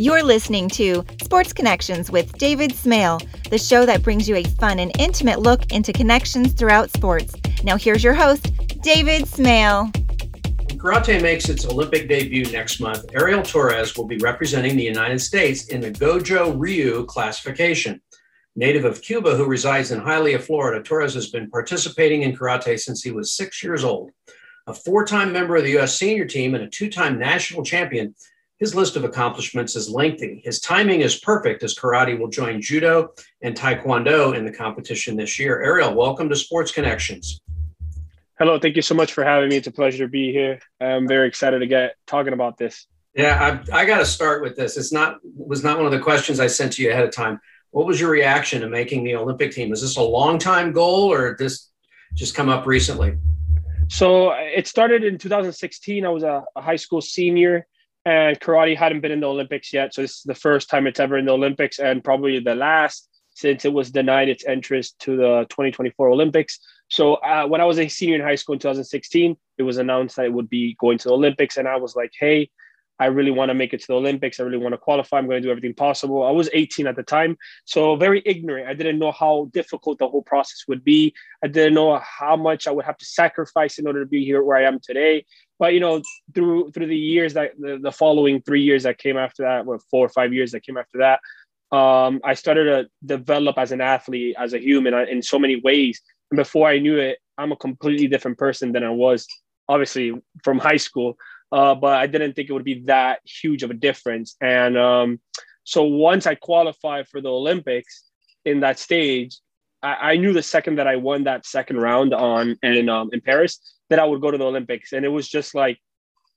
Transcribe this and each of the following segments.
You're listening to Sports Connections with David Smale, the show that brings you a fun and intimate look into connections throughout sports. Now, here's your host, David Smale. Karate makes its Olympic debut next month. Ariel Torres will be representing the United States in the Goju Ryu classification. Native of Cuba who resides in Hialeah, Florida, Torres has been participating in karate since he was six years old. A four time member of the U.S. senior team and a two time national champion, his list of accomplishments is lengthy. His timing is perfect as karate will join judo and taekwondo in the competition this year. Ariel, welcome to Sports Connections. Hello, thank you so much for having me. It's a pleasure to be here. I'm very excited to get talking about this. Yeah, I, I got to start with this. It's not was not one of the questions I sent to you ahead of time. What was your reaction to making the Olympic team? Is this a long time goal or did this just come up recently? So it started in 2016. I was a, a high school senior and karate hadn't been in the Olympics yet. So this is the first time it's ever in the Olympics and probably the last since it was denied its entrance to the 2024 Olympics. So uh, when I was a senior in high school in 2016, it was announced that it would be going to the Olympics, and I was like, "Hey, I really want to make it to the Olympics. I really want to qualify. I'm going to do everything possible." I was 18 at the time, so very ignorant. I didn't know how difficult the whole process would be. I didn't know how much I would have to sacrifice in order to be here where I am today but you know through through the years that the, the following three years that came after that were four or five years that came after that um, i started to develop as an athlete as a human uh, in so many ways. And before i knew it i'm a completely different person than i was obviously from high school. Uh, but i didn't think it would be that huge of a difference. And um, so once i qualified for the olympics in that stage I, I knew the second that i won that second round on in, um, in paris that I would go to the Olympics. And it was just like,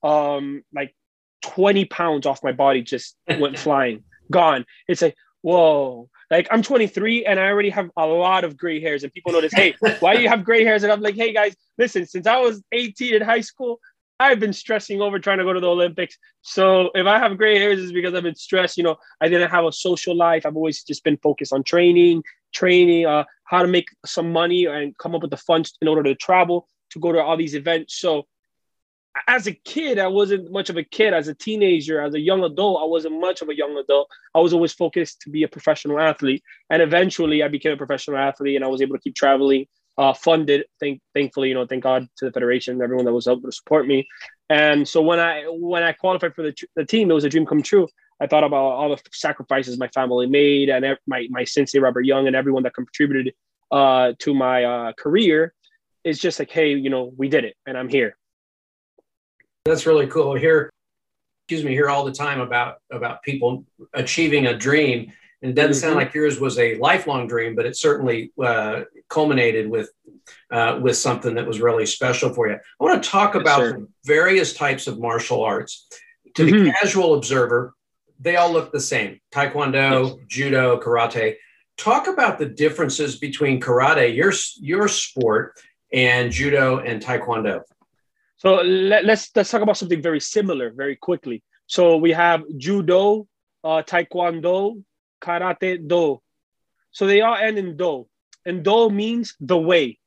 um, like 20 pounds off my body just went flying, gone. It's like, whoa. Like I'm 23 and I already have a lot of gray hairs, and people notice, hey, why do you have gray hairs? And I'm like, hey guys, listen, since I was 18 in high school, I've been stressing over trying to go to the Olympics. So if I have gray hairs, it's because I've been stressed. You know, I didn't have a social life. I've always just been focused on training, training, uh, how to make some money and come up with the funds in order to travel to go to all these events. So as a kid, I wasn't much of a kid. As a teenager, as a young adult, I wasn't much of a young adult. I was always focused to be a professional athlete. And eventually I became a professional athlete and I was able to keep traveling, uh, funded, thank, thankfully, you know, thank God to the Federation and everyone that was able to support me. And so when I, when I qualified for the, the team, it was a dream come true. I thought about all the sacrifices my family made and my, my sensei, Robert Young, and everyone that contributed uh, to my uh, career it's just like, hey, you know, we did it and I'm here. That's really cool. Here, excuse me, hear all the time about about people achieving a dream. And it doesn't mm-hmm. sound like yours was a lifelong dream, but it certainly uh, culminated with uh, with something that was really special for you. I want to talk yes, about various types of martial arts. To mm-hmm. the casual observer, they all look the same: Taekwondo, yes. Judo, Karate. Talk about the differences between karate, your your sport, and judo and taekwondo. So let, us let's, let's talk about something very similar very quickly. So we have judo, uh, taekwondo, karate, do. So they all end in do, and do means the way,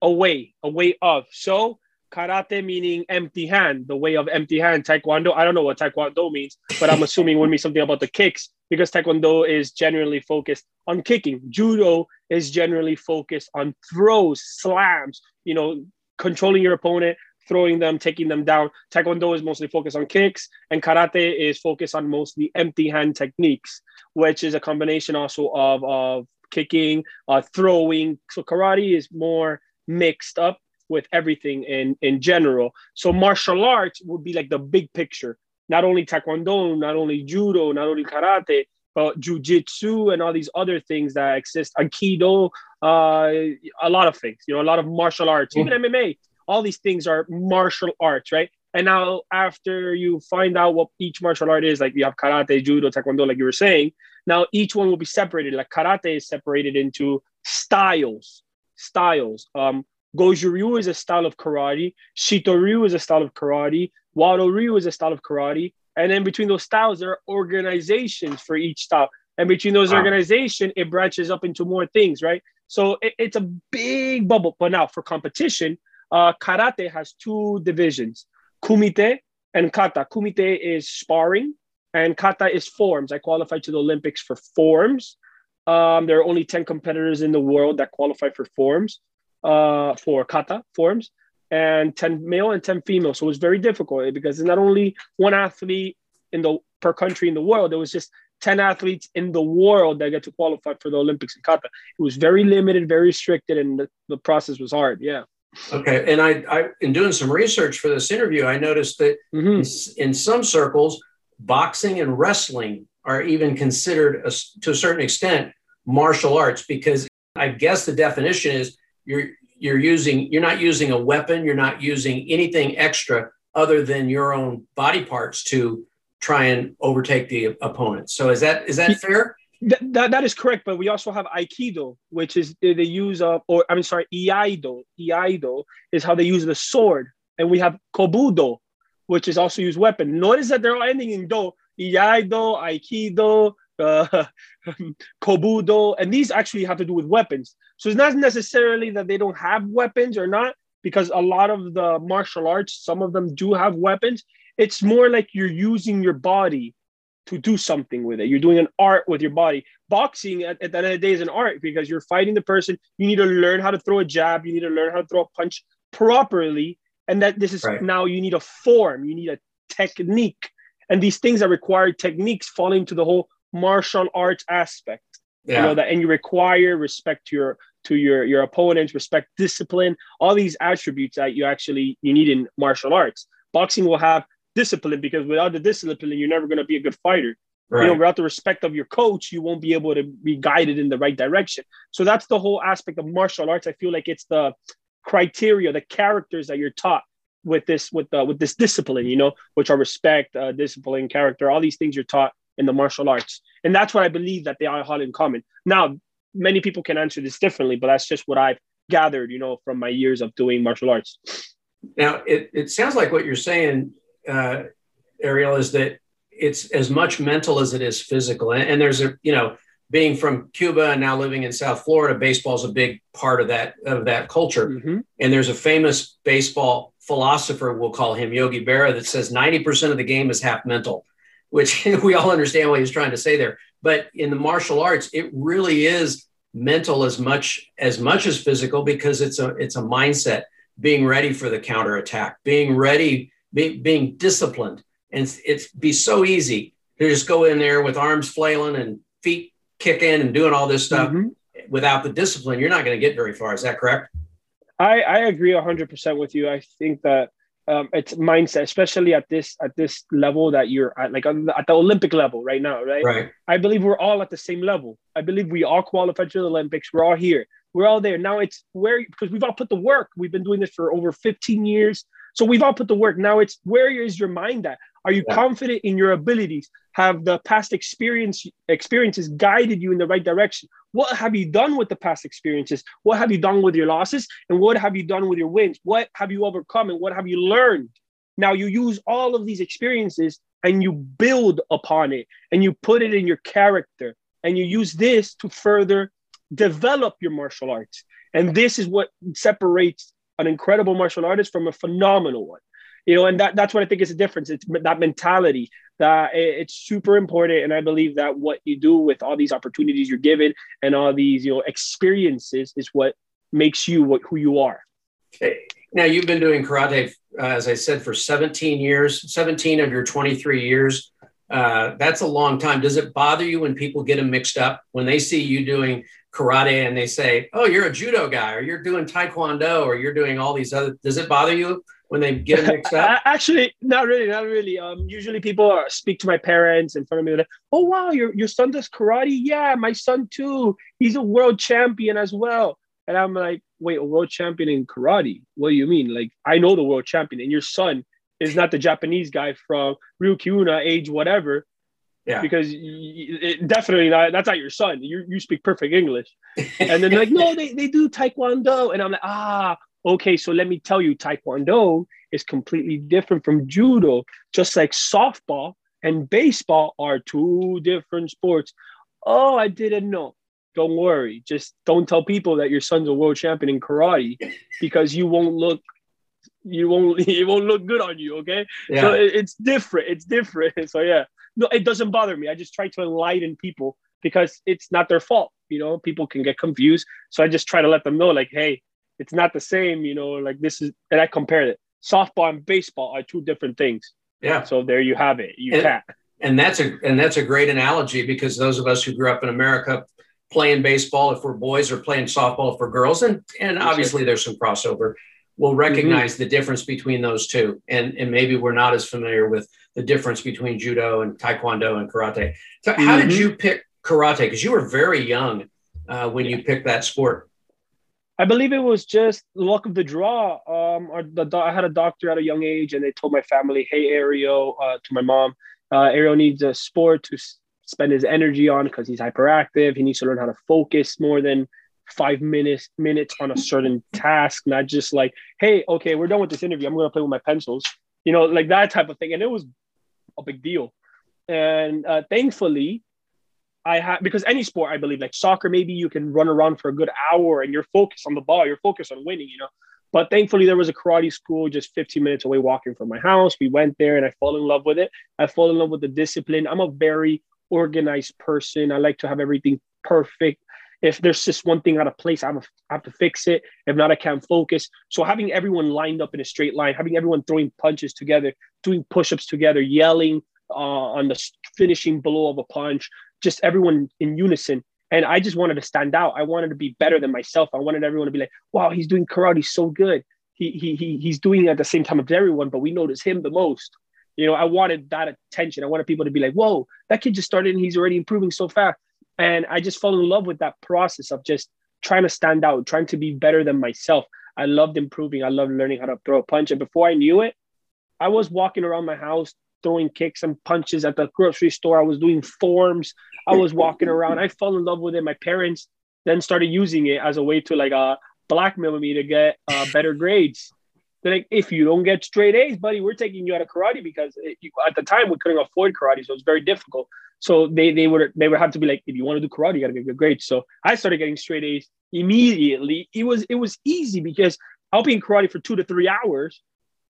a way, a way of. So karate meaning empty hand, the way of empty hand. Taekwondo, I don't know what taekwondo means, but I'm assuming it would mean something about the kicks because taekwondo is generally focused on kicking. Judo is generally focused on throws, slams, you know, controlling your opponent, throwing them, taking them down. Taekwondo is mostly focused on kicks, and karate is focused on mostly empty hand techniques, which is a combination also of, of kicking, uh, throwing. So karate is more mixed up with everything in in general. So martial arts would be like the big picture. Not only taekwondo, not only judo, not only karate, but jujitsu and all these other things that exist. Aikido, uh, a lot of things. You know, a lot of martial arts, even MMA. All these things are martial arts, right? And now, after you find out what each martial art is, like you have karate, judo, taekwondo, like you were saying, now each one will be separated. Like karate is separated into styles. Styles. Um, Goju Ryu is a style of karate. Shito Ryu is a style of karate. Wado Ryu is a style of karate. And then between those styles, there are organizations for each style. And between those wow. organizations, it branches up into more things, right? So it, it's a big bubble. But now for competition, uh, karate has two divisions, kumite and kata. Kumite is sparring, and kata is forms. I qualified to the Olympics for forms. Um, there are only 10 competitors in the world that qualify for forms, uh, for kata forms, and 10 male and 10 female. So it was very difficult because it's not only one athlete in the per country in the world, there was just 10 athletes in the world that get to qualify for the Olympics in kata. It was very limited, very restricted, and the, the process was hard. Yeah. Okay. And I, I, in doing some research for this interview, I noticed that mm-hmm. in, in some circles, boxing and wrestling are even considered a, to a certain extent martial arts because I guess the definition is you're you're using you're not using a weapon, you're not using anything extra other than your own body parts to try and overtake the opponent. So is that is that fair? That, that, that is correct, but we also have Aikido, which is eh, the use of, or I'm sorry, Iaido. Iaido is how they use the sword, and we have Kobudo, which is also used weapon. Notice that they're all ending in do. Iaido, Aikido, uh, Kobudo, and these actually have to do with weapons. So it's not necessarily that they don't have weapons or not, because a lot of the martial arts, some of them do have weapons. It's more like you're using your body to do something with it. You're doing an art with your body. Boxing at, at the end of the day is an art because you're fighting the person. You need to learn how to throw a jab. You need to learn how to throw a punch properly and that this is right. now you need a form you need a technique and these things that require techniques fall into the whole martial arts aspect. Yeah. you know that and you require respect to your to your your opponents respect discipline all these attributes that you actually you need in martial arts. Boxing will have discipline because without the discipline you're never going to be a good fighter. Right. you know without the respect of your coach you won't be able to be guided in the right direction. So that's the whole aspect of martial arts. I feel like it's the criteria, the characters that you're taught with this with uh, with this discipline, you know, which are respect, uh, discipline, character, all these things you're taught in the martial arts, and that's what I believe that they are all have in common. Now, many people can answer this differently, but that's just what I've gathered, you know, from my years of doing martial arts. Now, it, it sounds like what you're saying, uh, Ariel, is that it's as much mental as it is physical, and, and there's a you know being from Cuba and now living in South Florida, baseball is a big part of that of that culture. Mm-hmm. And there's a famous baseball philosopher, we'll call him Yogi Berra, that says 90% of the game is half mental, which we all understand what he's trying to say there. But in the martial arts, it really is mental as much as much as physical because it's a it's a mindset, being ready for the counterattack, being ready, be, being disciplined. And it's, it's be so easy to just go in there with arms flailing and feet kicking and doing all this stuff mm-hmm. without the discipline, you're not going to get very far. Is that correct? I, I agree 100% with you. I think that um, it's mindset, especially at this at this level that you're at, like at the Olympic level right now, right? Right. I believe we're all at the same level. I believe we all qualified for the Olympics. We're all here. We're all there. Now it's where because we've all put the work. We've been doing this for over 15 years. So we've all put the work. Now it's where is your mind at? Are you yeah. confident in your abilities? Have the past experience experiences guided you in the right direction? What have you done with the past experiences? What have you done with your losses? And what have you done with your wins? What have you overcome and what have you learned? Now you use all of these experiences and you build upon it and you put it in your character and you use this to further develop your martial arts. And this is what separates an incredible martial artist from a phenomenal one you know and that, that's what i think is the difference it's that mentality that it's super important. And i believe that what you do with all these opportunities you're given and all these you know experiences is what makes you what who you are. Okay. now you've been doing karate uh, as i said for 17 years 17 of your 23 years. Uh, that's a long time. Does it bother you when people get them mixed up? When they see you doing karate and they say oh you're a judo guy or you're doing taekwondo or you're doing all these other does it bother you when they get mixed up? Actually, not really, not really. Um, usually people are, speak to my parents in front of me. Like, oh wow, your your son does karate? Yeah, my son too. He's a world champion as well. And I'm like, wait, a world champion in karate? What do you mean? Like, I know the world champion, and your son is not the Japanese guy from Ryukyuna, age whatever. Yeah. Because it, definitely not, that's not your son. You, you speak perfect English. And then like, no, they, they do Taekwondo. And I'm like, ah, okay, so let me tell you, Taekwondo is completely different from judo, just like softball and baseball are two different sports. Oh, I didn't know. Don't worry. Just don't tell people that your son's a world champion in karate because you won't look you won't it won't look good on you okay yeah. so it's different it's different so yeah no, it doesn't bother me. I just try to enlighten people because it's not their fault. You know, people can get confused. So I just try to let them know, like, hey, it's not the same. You know, like this is, and I compare it. Softball and baseball are two different things. Yeah. So there you have it. You and, can't. And that's a and that's a great analogy because those of us who grew up in America playing baseball if we're boys or playing softball for girls, and and obviously there's some crossover. We'll recognize mm-hmm. the difference between those two, and and maybe we're not as familiar with the difference between judo and taekwondo and karate. So, mm-hmm. how did mm-hmm. you pick karate? Because you were very young uh, when you picked that sport. I believe it was just luck of the draw. Um, the, I had a doctor at a young age, and they told my family, "Hey, Ariel," uh, to my mom, uh, "Ariel needs a sport to s- spend his energy on because he's hyperactive. He needs to learn how to focus more than five minutes minutes on a certain task, not just like, hey, okay, we're done with this interview. I'm going to play with my pencils, you know, like that type of thing." And it was a big deal. And uh, thankfully, I have because any sport, I believe, like soccer, maybe you can run around for a good hour and you're focused on the ball, you're focused on winning, you know. But thankfully, there was a karate school just 15 minutes away walking from my house. We went there and I fell in love with it. I fall in love with the discipline. I'm a very organized person. I like to have everything perfect. If there's just one thing out of place, I have, I have to fix it. If not, I can't focus. So having everyone lined up in a straight line, having everyone throwing punches together, doing push-ups together, yelling uh, on the finishing blow of a punch, just everyone in unison. And I just wanted to stand out. I wanted to be better than myself. I wanted everyone to be like, wow, he's doing karate so good. He, he, he, he's doing it at the same time as everyone, but we notice him the most. You know, I wanted that attention. I wanted people to be like, whoa, that kid just started and he's already improving so fast. And I just fell in love with that process of just trying to stand out, trying to be better than myself. I loved improving. I loved learning how to throw a punch. And before I knew it, I was walking around my house throwing kicks and punches at the grocery store. I was doing forms. I was walking around. I fell in love with it. My parents then started using it as a way to like uh, blackmail me to get uh, better grades. They're like, if you don't get straight A's, buddy, we're taking you out of karate because it, you, at the time we couldn't afford karate, so it was very difficult. So they they would they would have to be like, if you want to do karate, you got to get good grades. So I started getting straight A's immediately. It was it was easy because I'll be in karate for two to three hours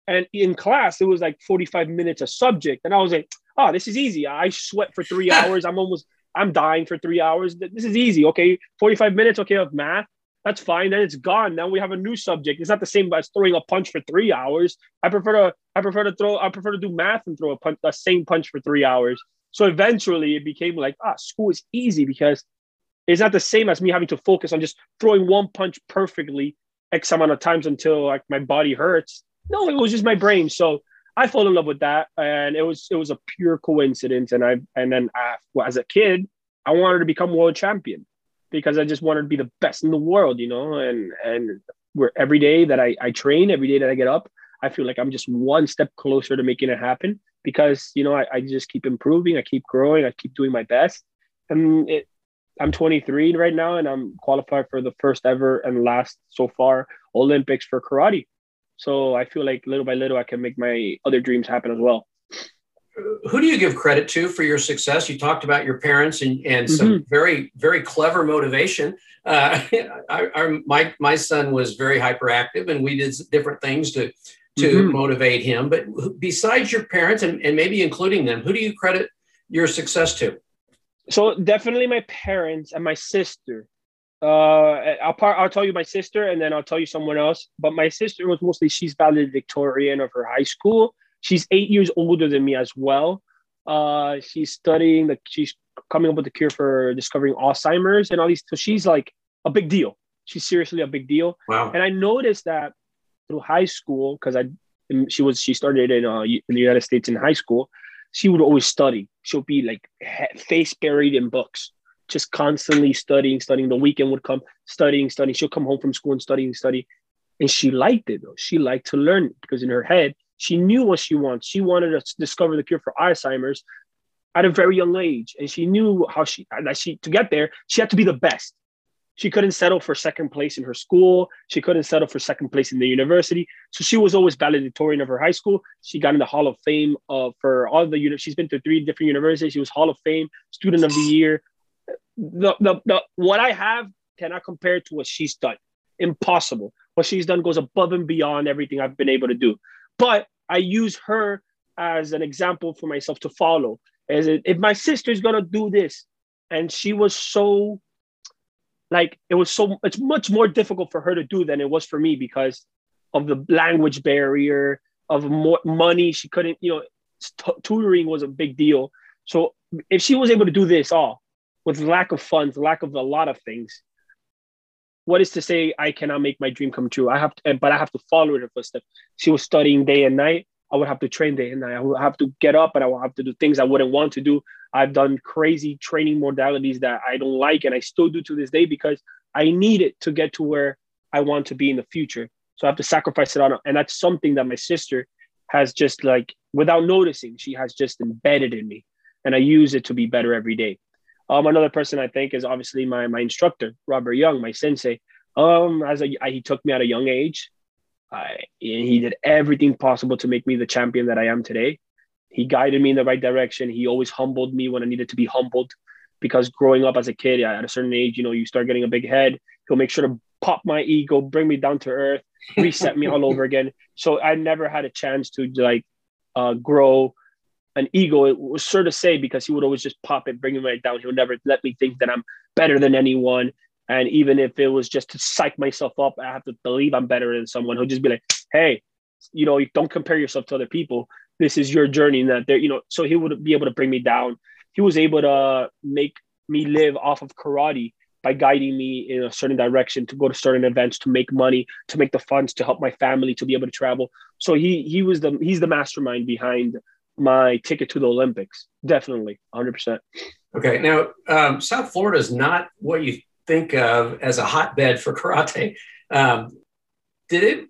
and in class, it was like 45 minutes a subject. And I was like, oh, this is easy. I sweat for three hours. I'm almost, I'm dying for three hours. This is easy. Okay. 45 minutes, okay, of math. That's fine. Then it's gone. Now we have a new subject. It's not the same as throwing a punch for three hours. I prefer to, I prefer to throw, I prefer to do math and throw a punch, the same punch for three hours. So eventually it became like, ah, school is easy because it's not the same as me having to focus on just throwing one punch perfectly X amount of times until like my body hurts no, it was just my brain. So I fell in love with that, and it was it was a pure coincidence. And I and then I, well, as a kid, I wanted to become world champion because I just wanted to be the best in the world, you know. And and where every day that I I train, every day that I get up, I feel like I'm just one step closer to making it happen because you know I, I just keep improving, I keep growing, I keep doing my best, and it. I'm 23 right now, and I'm qualified for the first ever and last so far Olympics for karate. So I feel like little by little, I can make my other dreams happen as well. Who do you give credit to for your success? You talked about your parents and, and some mm-hmm. very, very clever motivation. Uh, I, I, my, my son was very hyperactive and we did different things to, to mm-hmm. motivate him. But besides your parents and, and maybe including them, who do you credit your success to? So definitely my parents and my sister. Uh, I'll par- I'll tell you my sister, and then I'll tell you someone else. But my sister was mostly she's valedictorian of her high school. She's eight years older than me as well. Uh, she's studying the she's coming up with the cure for discovering Alzheimer's and all these. So she's like a big deal. She's seriously a big deal. Wow. And I noticed that through high school because I she was she started in uh, in the United States in high school. She would always study. She'll be like face buried in books just constantly studying, studying. The weekend would come, studying, studying. She'll come home from school and studying, study. And she liked it though. She liked to learn because in her head, she knew what she wants. She wanted to discover the cure for Alzheimer's at a very young age. And she knew how she that she to get there, she had to be the best. She couldn't settle for second place in her school. She couldn't settle for second place in the university. So she was always valedictorian of her high school. She got in the Hall of Fame uh, for all the units. She's been to three different universities. She was Hall of Fame, Student of the Year, the, the, the what I have cannot compare to what she's done. Impossible. What she's done goes above and beyond everything I've been able to do. But I use her as an example for myself to follow. It, if my sister's gonna do this, and she was so like it was so it's much more difficult for her to do than it was for me because of the language barrier of more money she couldn't you know t- tutoring was a big deal so if she was able to do this all with lack of funds lack of a lot of things what is to say I cannot make my dream come true? I have to, but I have to follow it her footsteps. She was studying day and night. I would have to train day and night. I would have to get up and I would have to do things I wouldn't want to do. I've done crazy training modalities that I don't like and I still do to this day because I need it to get to where I want to be in the future. So I have to sacrifice it on. And that's something that my sister has just like, without noticing, she has just embedded in me. And I use it to be better every day. Um, another person I think is obviously my my instructor, Robert Young, my sensei. Um, as a, he took me at a young age, I, he did everything possible to make me the champion that I am today. He guided me in the right direction. He always humbled me when I needed to be humbled, because growing up as a kid, at a certain age, you know, you start getting a big head. He'll make sure to pop my ego, bring me down to earth, reset me all over again. So I never had a chance to like uh, grow an ego. It was sort of say because he would always just pop it, bring me right down. He would never let me think that I'm better than anyone. And even if it was just to psych myself up, I have to believe I'm better than someone. He'll just be like, "Hey, you know, don't compare yourself to other people. This is your journey." And that there, you know, so he would be able to bring me down. He was able to make me live off of karate by guiding me in a certain direction to go to certain events to make money to make the funds to help my family to be able to travel so he he was the he's the mastermind behind my ticket to the Olympics. Definitely, 100%. Okay. Now, um, South Florida is not what you think of as a hotbed for karate. Um, did it,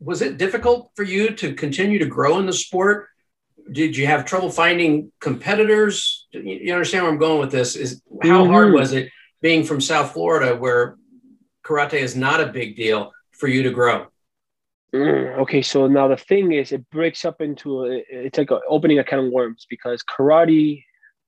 was it difficult for you to continue to grow in the sport? Did you have trouble finding competitors? You understand where I'm going with this? Is how mm-hmm. hard was it being from South Florida where karate is not a big deal for you to grow? Mm, okay, so now the thing is, it breaks up into a, it's like a, opening a can of worms because karate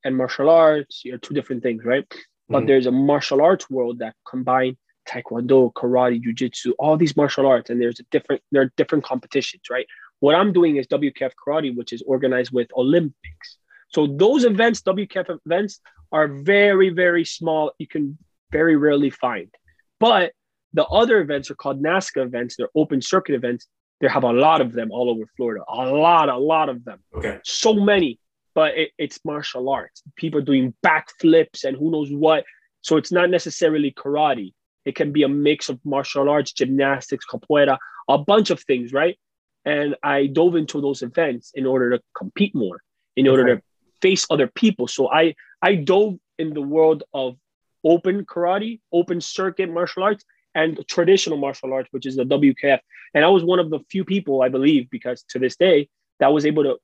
and martial arts are two different things, right? Mm-hmm. But there's a martial arts world that combine taekwondo, karate, jujitsu, all these martial arts, and there's a different there are different competitions, right? What I'm doing is WKF karate, which is organized with Olympics. So those events, WKF events, are very very small. You can very rarely find, but the other events are called NASKA events. They're open circuit events. They have a lot of them all over Florida. A lot, a lot of them. Okay. So many, but it, it's martial arts. People doing backflips and who knows what. So it's not necessarily karate. It can be a mix of martial arts, gymnastics, capoeira, a bunch of things, right? And I dove into those events in order to compete more, in order okay. to face other people. So I I dove in the world of open karate, open circuit martial arts, and traditional martial arts, which is the WKF. And I was one of the few people, I believe, because to this day, that was able to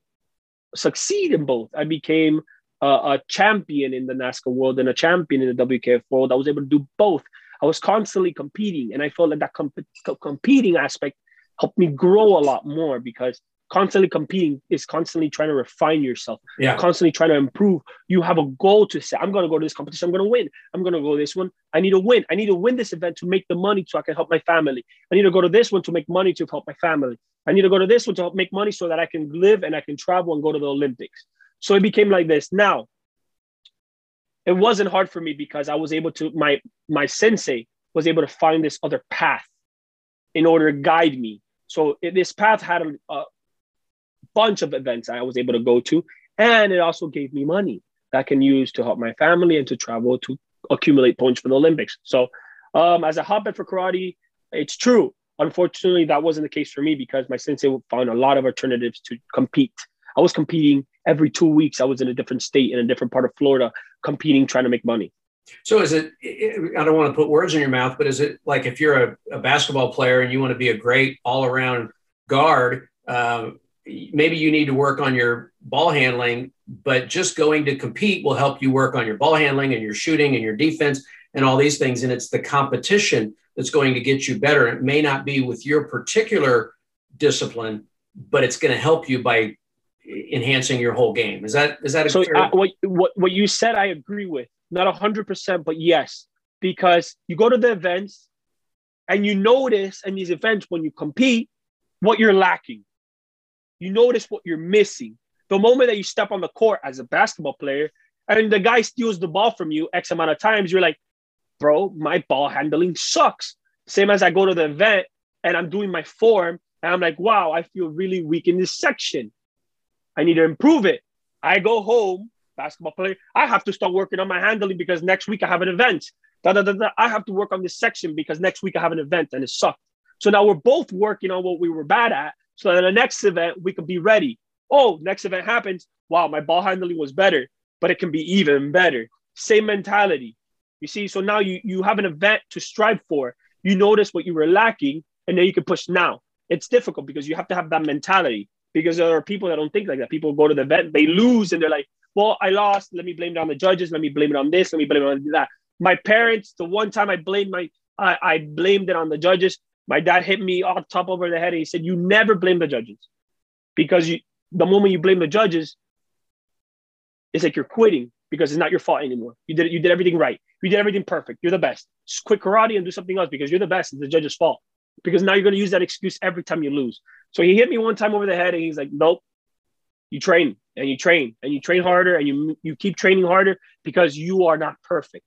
succeed in both. I became a, champion in the NASKA world and a champion in the WKF world. I was able to do both. I was constantly competing, and I felt like that comp- competing aspect helped me grow a lot more because constantly competing is constantly trying to refine yourself yeah. constantly trying to improve. You have a goal to set. I'm going to go to this competition i'm going to win. I'm going to go this one. I need to win. I need to win this event to make the money so i can help my family. I need to go to this one to make money to help my family. I need to go to this one to help make money so that i can live and i can travel and go to the olympics. So it became like this. Now it wasn't hard for me because i was able to my my sensei was able to find this other path in order to guide me. So this path had a, a, bunch of events I was able to go to. And it also gave me money that I can use to help my family and to travel to accumulate points for the Olympics. So, um, as a hotbed for karate, it's true. Unfortunately, that wasn't the case for me because my sensei found a lot of alternatives to compete. I was competing every two weeks. I was in a different state in a different part of Florida, competing, trying to make money. So, is it? I don't want to put words in your mouth, but is it like if you're a, a basketball player and you want to be a great all-around guard? Um, maybe you need to work on your ball handling, but just going to compete will help you work on your ball handling and your shooting and your defense and all these things. And it's the competition that's going to get you better. It may not be with your particular discipline, but it's going to help you by enhancing your whole game. Is that is that so? Uh, what what what you said, I agree with. Not a hundred percent, but yes, because you go to the events and you notice in these events when you compete what you're lacking you notice what you're missing. The moment that you step on the court as a basketball player and the guy steals the ball from you X amount of times, you're like, bro, my ball handling sucks. Same as I go to the event and I'm doing my form and I'm like, wow, I feel really weak in this section. I need to improve it. I go home, basketball player, I have to start working on my handling because next week I have an event. Da, da, da, da. I have to work on this section because next week I have an event and it sucked. So now we're both working on what we were bad at. So that the next event we can be ready. Oh, next event happens. Wow, my ball handling was better, but it can be even better. Same mentality. You see, so now you you have an event to strive for. You notice what you were lacking, and then you can push now. It's difficult because you have to have that mentality. Because there are people that don't think like that. People go to the event, they lose, and they're like, "Well, I lost. Let me blame it on the judges. Let me blame it on this. Let me blame it on that." My parents. The one time I blamed my, I, I blamed it on the judges. My dad hit me off top over the head and he said, You never blame the judges. Because you the moment you blame the judges, it's like you're quitting because it's not your fault anymore. You did you did everything right. You did everything perfect. You're the best. Just quit karate and do something else because you're the best. It's the judge's fault. Because now you're gonna use that excuse every time you lose. So he hit me one time over the head and he's like, Nope. You train and you train and you train harder and you you keep training harder because you are not perfect.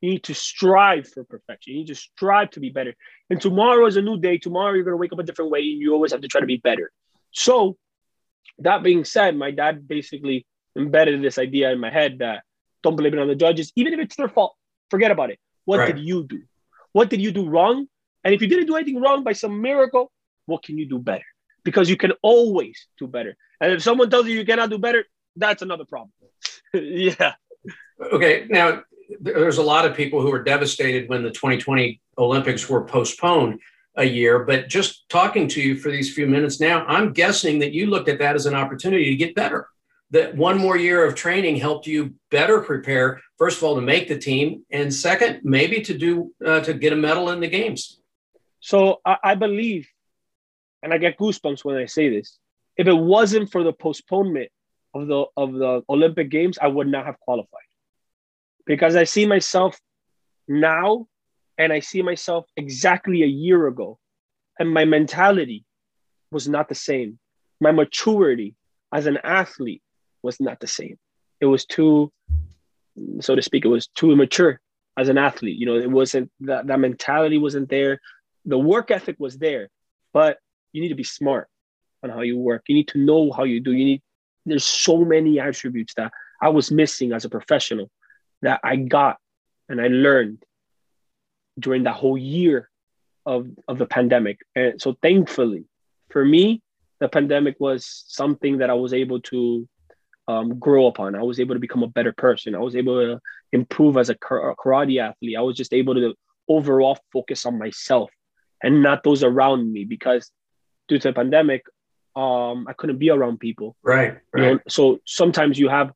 You need to strive for perfection. You need to strive to be better. And tomorrow is a new day. Tomorrow you're going to wake up a different way. And you always have to try to be better. So, that being said, my dad basically embedded this idea in my head that don't blame it on the judges, even if it's their fault. Forget about it. What right. did you do? What did you do wrong? And if you didn't do anything wrong by some miracle, what can you do better? Because you can always do better. And if someone tells you you cannot do better, that's another problem. yeah. Okay. Now, there's a lot of people who were devastated when the 2020 Olympics were postponed a year. But just talking to you for these few minutes now, I'm guessing that you looked at that as an opportunity to get better. That one more year of training helped you better prepare, first of all, to make the team, and second, maybe to do uh, to get a medal in the games. So I, I believe, and I get goosebumps when I say this. If it wasn't for the postponement of the of the Olympic Games, I would not have qualified because I see myself now and I see myself exactly a year ago, and my mentality was not the same. My maturity as an athlete was not the same. It was too, so to speak, it was too immature as an athlete. You know, it wasn't that, that mentality wasn't there. The work ethic was there, but you need to be smart on how you work. You need to know how you do. You need, there's so many attributes that I was missing as a professional that I got and I learned during that whole year of, of the pandemic. And so thankfully for me, the pandemic was something that I was able to um, grow upon. I was able to become a better person. I was able to improve as a karate athlete. I was just able to overall focus on myself and not those around me because due to the pandemic, um, I couldn't be around people. Right. Right. You know? So sometimes you have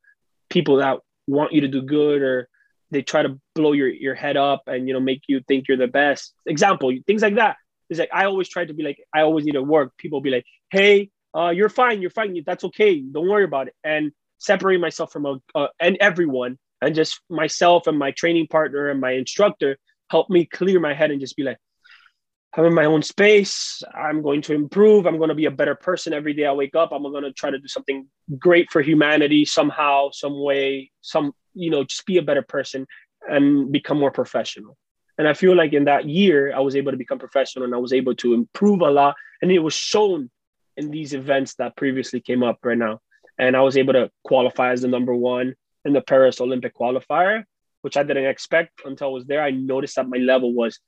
people that want you to do good or they try to blow your, your head up and you know make you think you're the best. Example things like that. Is like i always try to be like i always need to work. People be like hey uh, you're fine you're fine that's okay don't worry about it. And separate myself from a, uh, and everyone and just myself and my training partner and my instructor help me clear my head and just be like I'm my own space. I'm going to improve. I'm going to be a better person every day I wake up. I'm going to try to do something great for humanity somehow, some way, some, you know, just be a better person and become more professional. And I feel like in that year, I was able to become professional and I was able to improve a lot. And it was shown in these events that previously came up right now. And I was able to qualify as the number one in the Paris Olympic qualifier, which I didn't expect until I was there. I noticed that my level was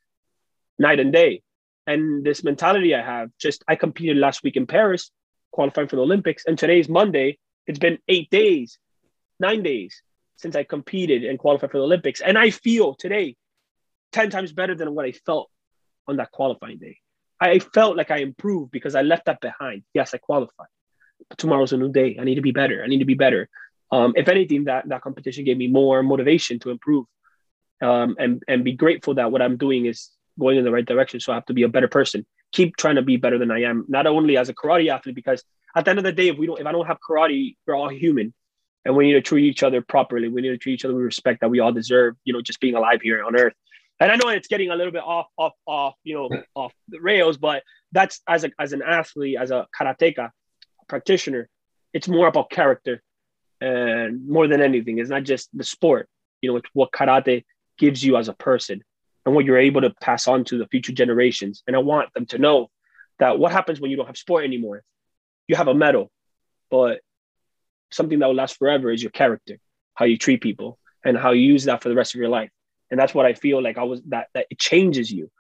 night and day and this mentality I have. Just I competed last week in Paris, qualifying for the Olympics, and today's Monday. It's been eight days, nine days since I competed and qualified for the Olympics, and I feel today ten times better than what I felt on that qualifying day. I felt like I improved because I left that behind. Yes, I qualified, but tomorrow's a new day. I need to be better. I need to be better. Um, if anything, that that competition gave me more motivation to improve um, and and be grateful that what I'm doing is going in the right direction. So I have to be a better person. Keep trying to be better than I am, not only as a karate athlete, because at the end of the day, if we don't, if I don't have karate, we're all human, and we need to treat each other properly. We need to treat each other with respect that we all deserve. You know, just being alive here on Earth. And I know it's getting a little bit off, off, off, you know, off the rails, but that's as a as an athlete, as a karateka practitioner, it's more about character and more than anything. It's not just the sport. You know, it's what karate gives you as a person and what you're able to pass on to the future generations. And I want them to know that what happens when you don't have sport anymore. You have a medal, but something that will last forever is your character, how you treat people, and how you use that for the rest of your life. And that's what I feel like I was that that it changes you.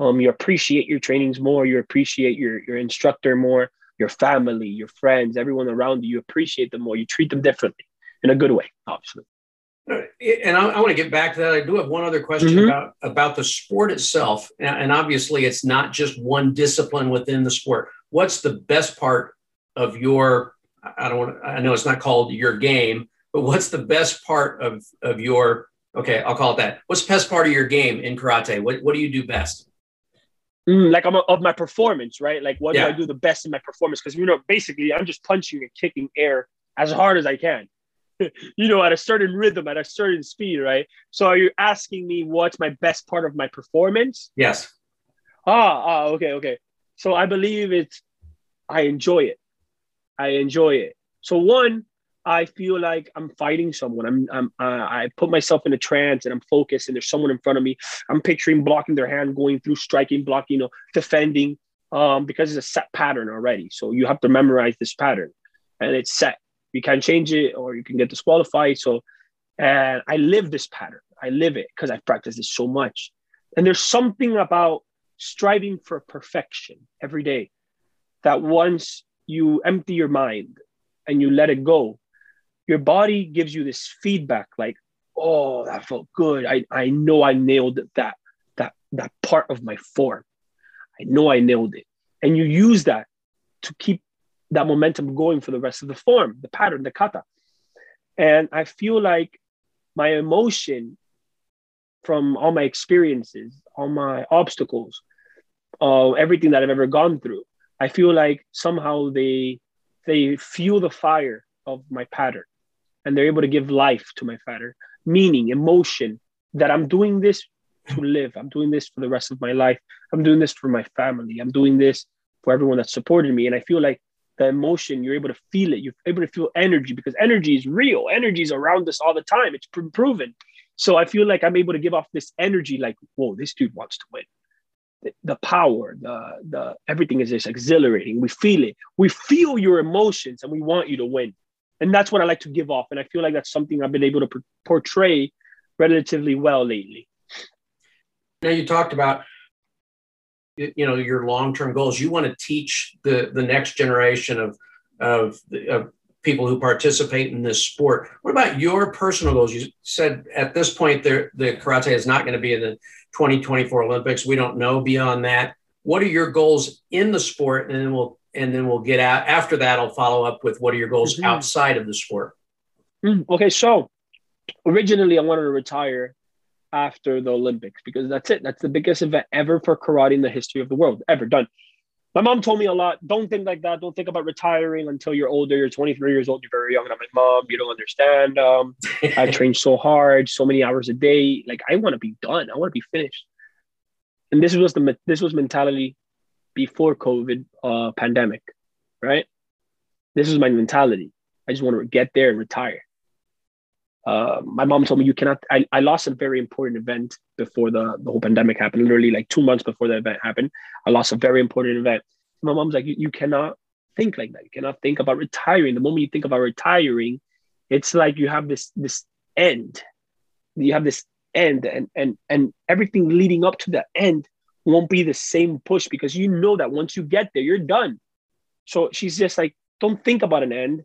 Um, you appreciate your trainings more, you appreciate your your instructor more, your family, your friends, everyone around you, you appreciate them more, you treat them differently in a good way, obviously. And I, I want to get back to that. I do have one other question mm-hmm. about about the sport itself, and obviously, it's not just one discipline within the sport. What's the best part of your? I don't want. I know it's not called your game, but what's the best part of of your? Okay, I'll call it that. What's the best part of your game in karate? What what do you do best? Mm, like I'm a, of my performance, right? Like what yeah. do I do the best in my performance? Because you know, basically, I'm just punching and kicking air as hard as I can. you know, at a certain rhythm, at a certain speed, right? So are you asking me what's my best part of my performance? Yes. Ah, ah, okay, okay. So I believe it's I enjoy it. I enjoy it. So one, I feel like I'm fighting someone. I'm, I'm uh, I put myself in a trance and I'm focused, and there's someone in front of me. I'm picturing blocking their hand, going through, striking, blocking, you know, defending, um, because it's a set pattern already. So you have to memorize this pattern, and it's set you can change it or you can get disqualified. So, and I live this pattern. I live it because I've practiced it so much. And there's something about striving for perfection every day that once you empty your mind and you let it go, your body gives you this feedback like, oh, that felt good. I, I know I nailed that, that, that part of my form. I know I nailed it. And you use that to keep that momentum going for the rest of the form, the pattern, the kata. And I feel like my emotion from all my experiences, all my obstacles, uh, everything that I've ever gone through, I feel like somehow they they fuel the fire of my pattern, and they're able to give life to my pattern, meaning, emotion that I'm doing this to live. I'm doing this for the rest of my life. I'm doing this for my family. I'm doing this for everyone that supported me, and I feel like the emotion you're able to feel it you're able to feel energy because energy is real. Energy is around us all the time. It's proven. So i feel like i'm able to give off this energy like whoa this dude wants to win. The, the power the the everything is just exhilarating. We feel it. We feel your emotions and we want you to win. And that's what i like to give off. And i feel like that's something i've been able to portray relatively well lately. Now you talked about you know your long-term goals. You want to teach the the next generation of of, of people who participate in this sport. What about your personal goals? You said at this point the, the karate is not going to be in the 2024 olympics. We don't know beyond that. What are your goals in the sport? And then we'll and then we'll get out after that i'll follow up with what are your goals mm-hmm. outside of the sport? Mm, okay so originally i wanted to retire after the Olympics because that's it. That's the biggest event ever for karate in the history of the world, ever done. My mom told me a lot. Don't think like that. Don't think about retiring until you're older. You're 23 years old. You're very young. And I'm like, mom, you don't understand. Um, I trained so hard, so many hours a day. Like I want to be done. I want to be finished. And this was the this was mentality before COVID uh, pandemic, right? This was my mentality. I just want to get there and retire. Uh, my mom told me you cannot. I, I lost a very important event before the, the whole pandemic happened. Literally, like two months before the event happened, I lost a very important event. My mom's like, you, you cannot think like that. You cannot think about retiring. The moment you think about retiring, it's like you have this this end. You have this end, and and and everything leading up to the end won't be the same push because you know that once you get there, you're done. So she's just like, don't think about an end.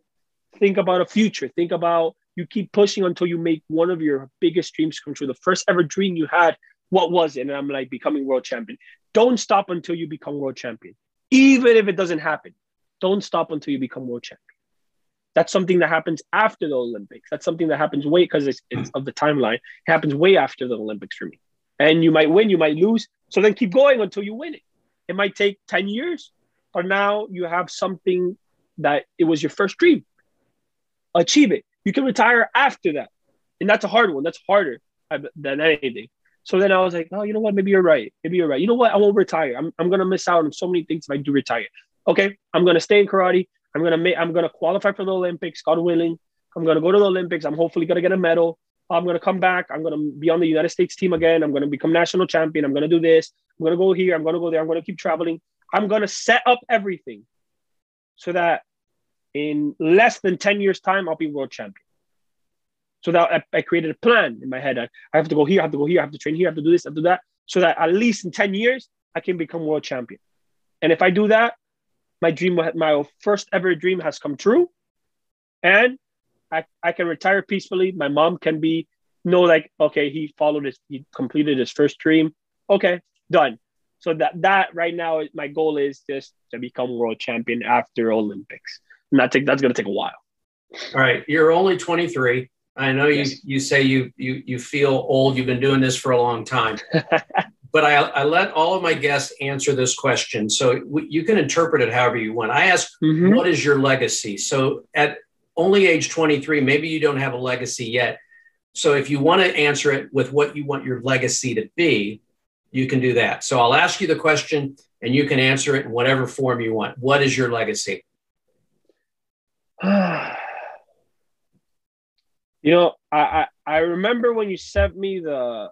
Think about a future. Think about you keep pushing until you make one of your biggest dreams come true. The first ever dream you had, what was it? And I'm like, becoming world champion. Don't stop until you become world champion. Even if it doesn't happen, don't stop until you become world champion. That's something that happens after the Olympics. That's something that happens way because it's, it's of the timeline. It happens way after the Olympics for me. And you might win, you might lose. So then keep going until you win it. It might take 10 years, but now you have something that it was your first dream. Achieve it. You can retire after that. And that's a hard one. That's harder than anything. So then I was like, oh, you know what? Maybe you're right. Maybe you're right. You know what? I won't retire. I'm, I'm going to miss out on so many things if I do retire. Okay, I'm going to stay in karate. I'm gonna make I'm gonna qualify for the Olympics, God willing. I'm gonna go to the Olympics. I'm hopefully gonna get a medal. I'm gonna come back. I'm gonna be on the United States team again. I'm gonna become national champion. I'm gonna do this. I'm gonna go here. I'm gonna go there. I'm gonna keep traveling. I'm gonna set up everything so that in less than 10 years' time, I'll be world champion. So that I, I created a plan in my head. I, I have to go here, I have to go here, I have to train here, I have to do this, I have to do that. So that at least in 10 years, I can become world champion. And if I do that, my dream, my first ever dream has come true. And I, I can retire peacefully. My mom can be, know like, okay, he followed his, he completed his first dream. Okay, done. So that, that right now, my goal is just to become world champion after Olympics. And that take, that's going to take a while. All right. You're only 23. I know yes. you you say you you you feel old. You've been doing this for a long time. but I, I let all of my guests answer this question, so w- you can interpret it however you want. I ask, mm-hmm. what is your legacy? So at only age 23, maybe you don't have a legacy yet. So if you want to answer it with what you want your legacy to be, you can do that. So I'll ask you the question, and you can answer it in whatever form you want. What is your legacy? You know, I, I, I remember when you sent me the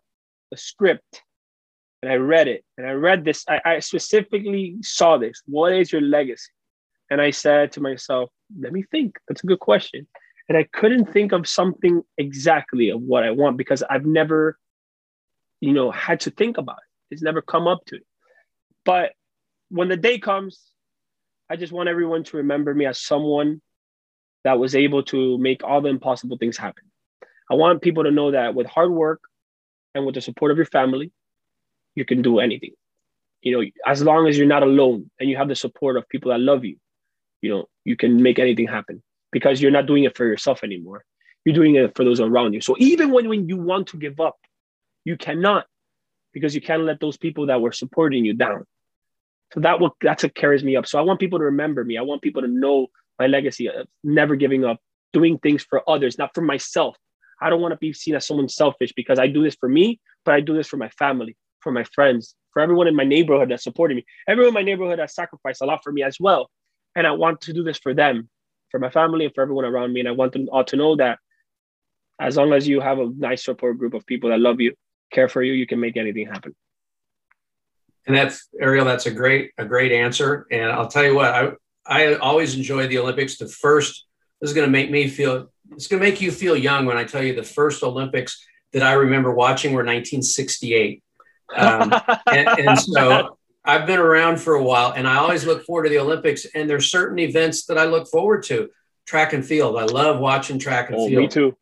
the script and I read it and I read this. I, I specifically saw this. What is your legacy? And I said to myself, let me think. That's a good question. And I couldn't think of something exactly of what I want because I've never, you know, had to think about it. It's never come up to it. But when the day comes, I just want everyone to remember me as someone that was able to make all the impossible things happen. I want people to know that with hard work and with the support of your family, you can do anything. You know, as long as you're not alone and you have the support of people that love you, you know, you can make anything happen because you're not doing it for yourself anymore. You're doing it for those around you. So even when, when you want to give up, you cannot because you can't let those people that were supporting you down. So that will that's what carries me up. So I want people to remember me. I want people to know my legacy of never giving up, doing things for others, not for myself. I don't want to be seen as someone selfish because I do this for me, but I do this for my family, for my friends, for everyone in my neighborhood that supported me. Everyone in my neighborhood has sacrificed a lot for me as well. And I want to do this for them, for my family, and for everyone around me. And I want them all to know that as long as you have a nice support group of people that love you, care for you, you can make anything happen. And that's Ariel. That's a great a great answer. And I'll tell you what, I I always enjoy the Olympics. The first this is going to make me feel it's going to make you feel young when I tell you the first Olympics that I remember watching were 1968. Um, and, and, so I've been around for a while and I always look forward to the Olympics. And there's certain events that I look forward to. Track and field. I love watching track and oh, field. Me too.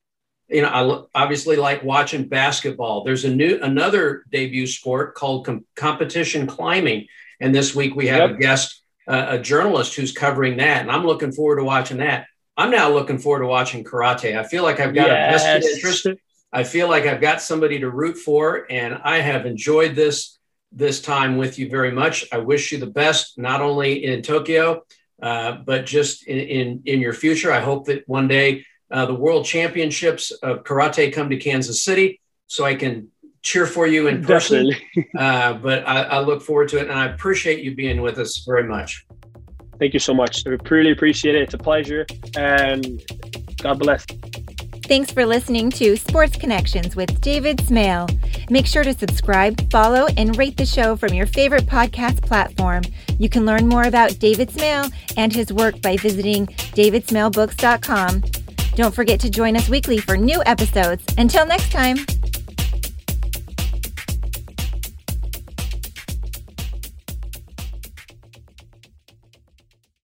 You know, I obviously like watching basketball. There's a new another debut sport called com- competition climbing, and this week we have yep. a guest a, journalist who's covering that, and I'm looking forward to watching that. I'm now looking forward to watching karate. I feel like I've got yes. a vested interest. I feel like I've got somebody to root for, and I have enjoyed this this time with you very much. I wish you the best, not only in Tokyo, uh, but just in, in, in your future. I hope that one day uh, the World Championships of Karate come to Kansas City, so I can cheer for you in person. uh, but I, I, look forward to it, and I appreciate you being with us very much. Thank you so much. I really appreciate it. It's a pleasure, and God bless. Thanks for listening to Sports Connections with David Smale. Make sure to subscribe, follow, and rate the show from your favorite podcast platform. You can learn more about David Smale and his work by visiting davidsmalebooks.com. Don't forget to join us weekly for new episodes. Until next time.